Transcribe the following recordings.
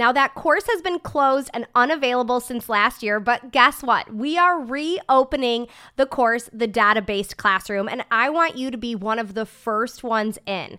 Now, that course has been closed and unavailable since last year, but guess what? We are reopening the course, the data based classroom, and I want you to be one of the first ones in.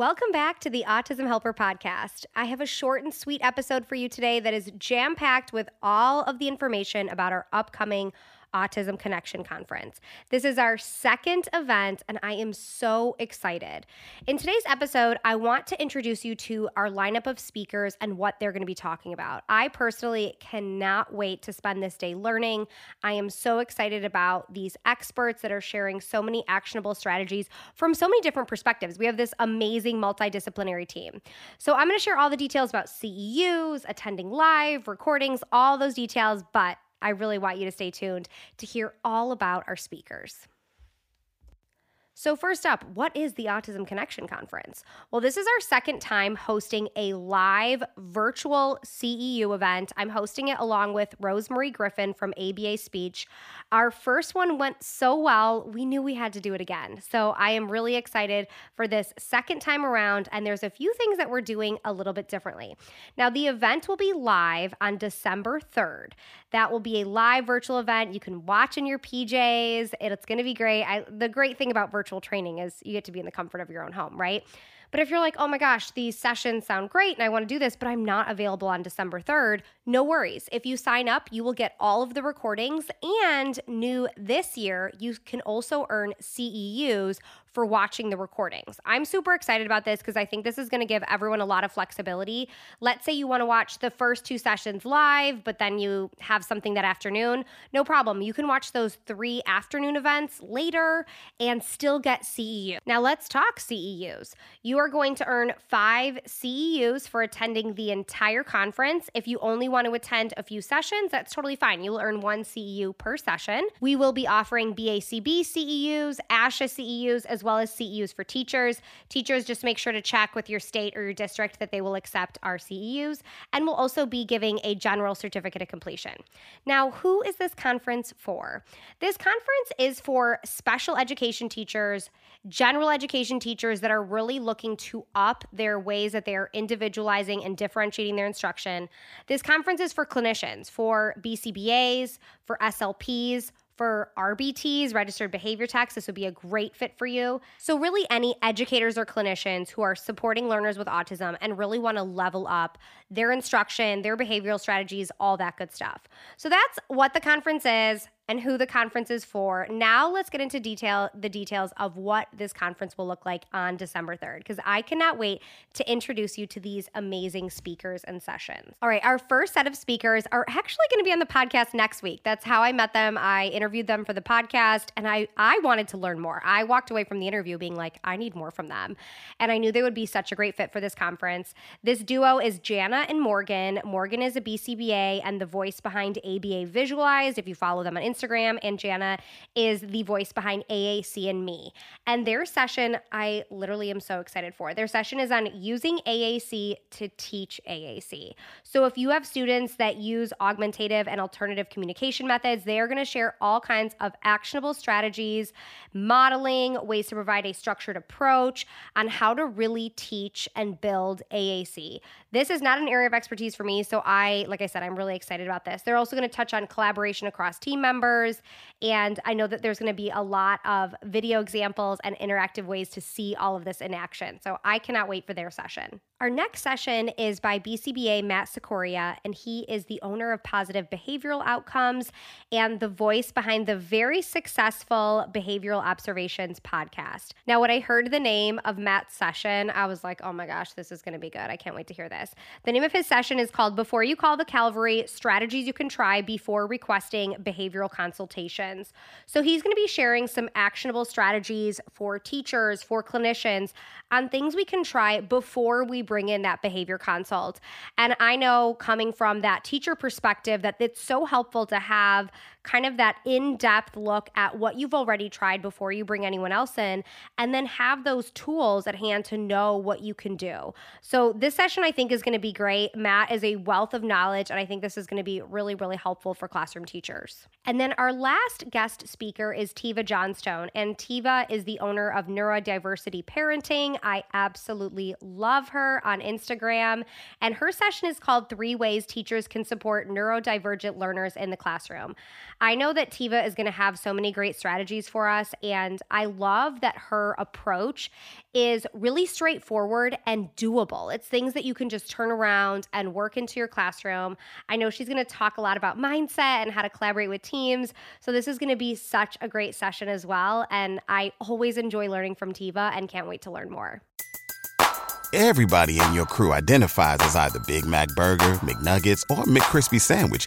Welcome back to the Autism Helper podcast. I have a short and sweet episode for you today that is jam packed with all of the information about our upcoming Autism Connection Conference. This is our second event, and I am so excited. In today's episode, I want to introduce you to our lineup of speakers and what they're going to be talking about. I personally cannot wait to spend this day learning. I am so excited about these experts that are sharing so many actionable strategies from so many different perspectives. We have this amazing multidisciplinary team. So I'm going to share all the details about CEUs, attending live, recordings, all those details, but I really want you to stay tuned to hear all about our speakers. So, first up, what is the Autism Connection Conference? Well, this is our second time hosting a live virtual CEU event. I'm hosting it along with Rosemary Griffin from ABA Speech. Our first one went so well, we knew we had to do it again. So, I am really excited for this second time around, and there's a few things that we're doing a little bit differently. Now, the event will be live on December 3rd. That will be a live virtual event. You can watch in your PJs. It's going to be great. I, the great thing about virtual training is you get to be in the comfort of your own home, right? But if you're like, oh my gosh, these sessions sound great and I want to do this, but I'm not available on December 3rd, no worries. If you sign up, you will get all of the recordings. And new this year, you can also earn CEUs for watching the recordings. I'm super excited about this because I think this is going to give everyone a lot of flexibility. Let's say you want to watch the first two sessions live, but then you have something that afternoon. No problem. You can watch those three afternoon events later and still get CEU. Now, let's talk CEUs. You are going to earn five CEUs for attending the entire conference. If you only want to attend a few sessions, that's totally fine. You'll earn one CEU per session. We will be offering BACB CEUs, ASHA CEUs, as as well as CEUs for teachers. Teachers, just make sure to check with your state or your district that they will accept our CEUs. And we'll also be giving a general certificate of completion. Now, who is this conference for? This conference is for special education teachers, general education teachers that are really looking to up their ways that they're individualizing and differentiating their instruction. This conference is for clinicians, for BCBAs, for SLPs, for RBTs, registered behavior techs, this would be a great fit for you. So, really, any educators or clinicians who are supporting learners with autism and really want to level up their instruction, their behavioral strategies, all that good stuff. So, that's what the conference is and who the conference is for. Now let's get into detail the details of what this conference will look like on December 3rd because I cannot wait to introduce you to these amazing speakers and sessions. All right, our first set of speakers are actually going to be on the podcast next week. That's how I met them. I interviewed them for the podcast and I I wanted to learn more. I walked away from the interview being like I need more from them. And I knew they would be such a great fit for this conference. This duo is Jana and Morgan. Morgan is a BCBA and the voice behind ABA Visualized if you follow them on Instagram Instagram, and Jana is the voice behind AAC and me. And their session, I literally am so excited for. Their session is on using AAC to teach AAC. So if you have students that use augmentative and alternative communication methods, they are going to share all kinds of actionable strategies, modeling, ways to provide a structured approach on how to really teach and build AAC. This is not an area of expertise for me, so I, like I said, I'm really excited about this. They're also going to touch on collaboration across team members, numbers and I know that there's going to be a lot of video examples and interactive ways to see all of this in action. So I cannot wait for their session. Our next session is by BCBA Matt Cicoria, and he is the owner of Positive Behavioral Outcomes and the voice behind the very successful Behavioral Observations podcast. Now, when I heard the name of Matt's session, I was like, oh my gosh, this is going to be good. I can't wait to hear this. The name of his session is called Before You Call the Calvary Strategies You Can Try Before Requesting Behavioral Consultations. So, he's going to be sharing some actionable strategies for teachers, for clinicians on things we can try before we bring in that behavior consult. And I know coming from that teacher perspective that it's so helpful to have kind of that in depth look at what you've already tried before you bring anyone else in, and then have those tools at hand to know what you can do. So, this session I think is going to be great. Matt is a wealth of knowledge, and I think this is going to be really, really helpful for classroom teachers. And then our last guest speaker is Tiva Johnstone, and Tiva is the owner of Neurodiversity Parenting. I absolutely love her on Instagram, and her session is called Three Ways Teachers Can Support Neurodivergent Learners in the Classroom. I know that Tiva is going to have so many great strategies for us, and I love that her approach is really straightforward and doable. It's things that you can just turn around and work into your classroom. I know she's going to talk a lot about mindset and how to collaborate with teams. So, this is going to be such a great session as well. And I always enjoy learning from Tiva and can't wait to learn more. Everybody in your crew identifies as either Big Mac Burger, McNuggets, or McCrispy Sandwich,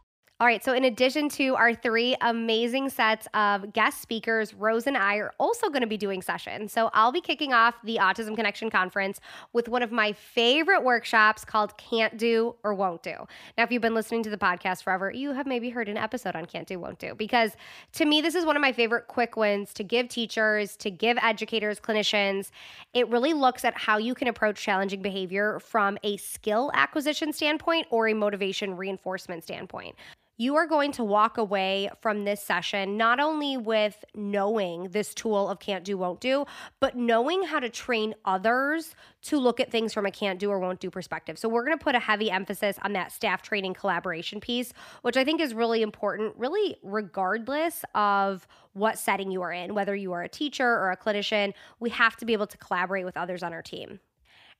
All right, so in addition to our three amazing sets of guest speakers, Rose and I are also going to be doing sessions. So I'll be kicking off the Autism Connection Conference with one of my favorite workshops called Can't Do or Won't Do. Now, if you've been listening to the podcast forever, you have maybe heard an episode on Can't Do, Won't Do, because to me, this is one of my favorite quick wins to give teachers, to give educators, clinicians. It really looks at how you can approach challenging behavior from a skill acquisition standpoint or a motivation reinforcement standpoint you are going to walk away from this session not only with knowing this tool of can't do, won't do, but knowing how to train others to look at things from a can't do or won't do perspective. So, we're going to put a heavy emphasis on that staff training collaboration piece, which I think is really important, really, regardless of what setting you are in, whether you are a teacher or a clinician, we have to be able to collaborate with others on our team.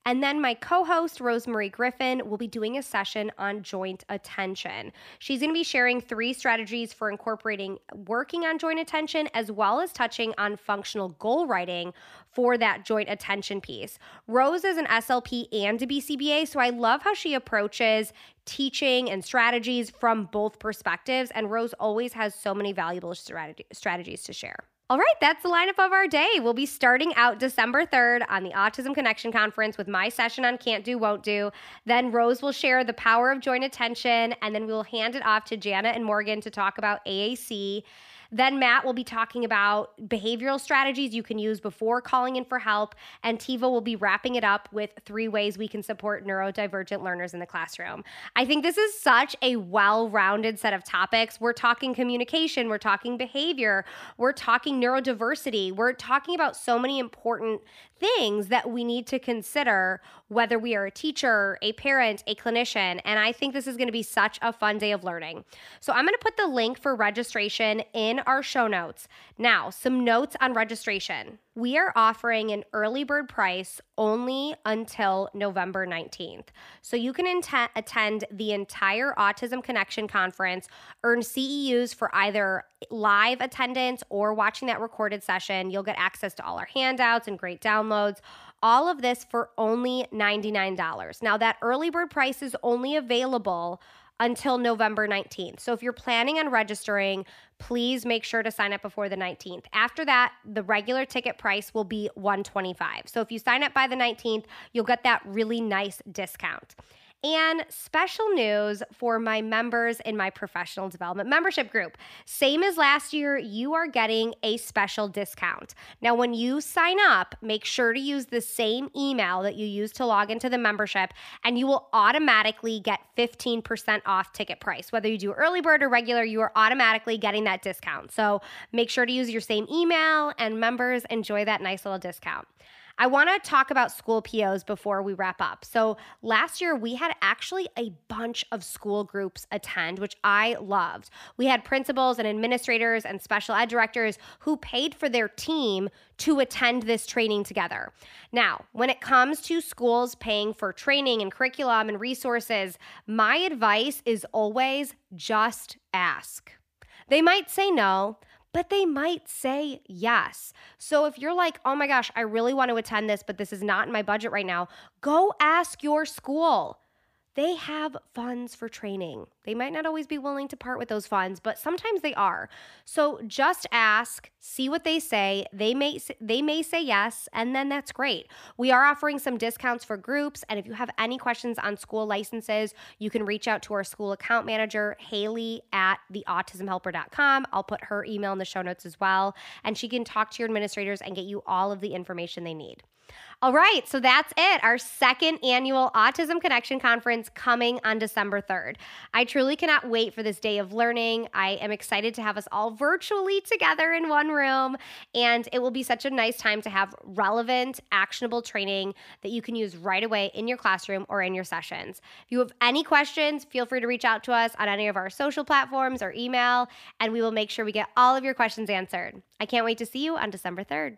And then my co host, Rosemary Griffin, will be doing a session on joint attention. She's going to be sharing three strategies for incorporating working on joint attention as well as touching on functional goal writing for that joint attention piece. Rose is an SLP and a BCBA, so I love how she approaches teaching and strategies from both perspectives. And Rose always has so many valuable strategies to share. All right, that's the lineup of our day. We'll be starting out December 3rd on the Autism Connection Conference with my session on Can't Do, Won't Do. Then Rose will share the power of joint attention, and then we'll hand it off to Jana and Morgan to talk about AAC. Then Matt will be talking about behavioral strategies you can use before calling in for help. And Tiva will be wrapping it up with three ways we can support neurodivergent learners in the classroom. I think this is such a well rounded set of topics. We're talking communication, we're talking behavior, we're talking neurodiversity, we're talking about so many important things that we need to consider whether we are a teacher, a parent, a clinician. And I think this is going to be such a fun day of learning. So I'm going to put the link for registration in our show notes. Now, some notes on registration. We are offering an early bird price only until November 19th. So you can int- attend the entire Autism Connection conference, earn CEUs for either live attendance or watching that recorded session. You'll get access to all our handouts and great downloads. All of this for only $99. Now, that early bird price is only available until November 19th. So if you're planning on registering, please make sure to sign up before the 19th. After that, the regular ticket price will be 125. So if you sign up by the 19th, you'll get that really nice discount. And special news for my members in my professional development membership group. Same as last year, you are getting a special discount. Now, when you sign up, make sure to use the same email that you use to log into the membership, and you will automatically get 15% off ticket price. Whether you do early bird or regular, you are automatically getting that discount. So make sure to use your same email, and members enjoy that nice little discount. I want to talk about school POs before we wrap up. So, last year we had actually a bunch of school groups attend, which I loved. We had principals and administrators and special ed directors who paid for their team to attend this training together. Now, when it comes to schools paying for training and curriculum and resources, my advice is always just ask. They might say no, but they might say yes. So if you're like, oh my gosh, I really want to attend this, but this is not in my budget right now, go ask your school they have funds for training. They might not always be willing to part with those funds, but sometimes they are. So just ask, see what they say. They may they may say yes, and then that's great. We are offering some discounts for groups, and if you have any questions on school licenses, you can reach out to our school account manager, Haley at theautismhelper.com. I'll put her email in the show notes as well, and she can talk to your administrators and get you all of the information they need. All right, so that's it. Our second annual Autism Connection Conference coming on December 3rd. I truly cannot wait for this day of learning. I am excited to have us all virtually together in one room, and it will be such a nice time to have relevant, actionable training that you can use right away in your classroom or in your sessions. If you have any questions, feel free to reach out to us on any of our social platforms or email, and we will make sure we get all of your questions answered. I can't wait to see you on December 3rd.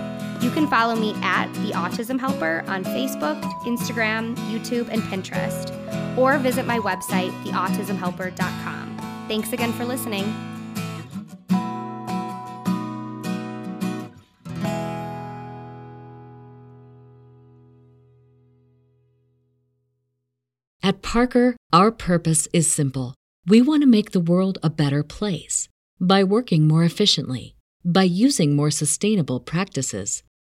You can follow me at The Autism Helper on Facebook, Instagram, YouTube, and Pinterest, or visit my website, theautismhelper.com. Thanks again for listening. At Parker, our purpose is simple. We want to make the world a better place by working more efficiently, by using more sustainable practices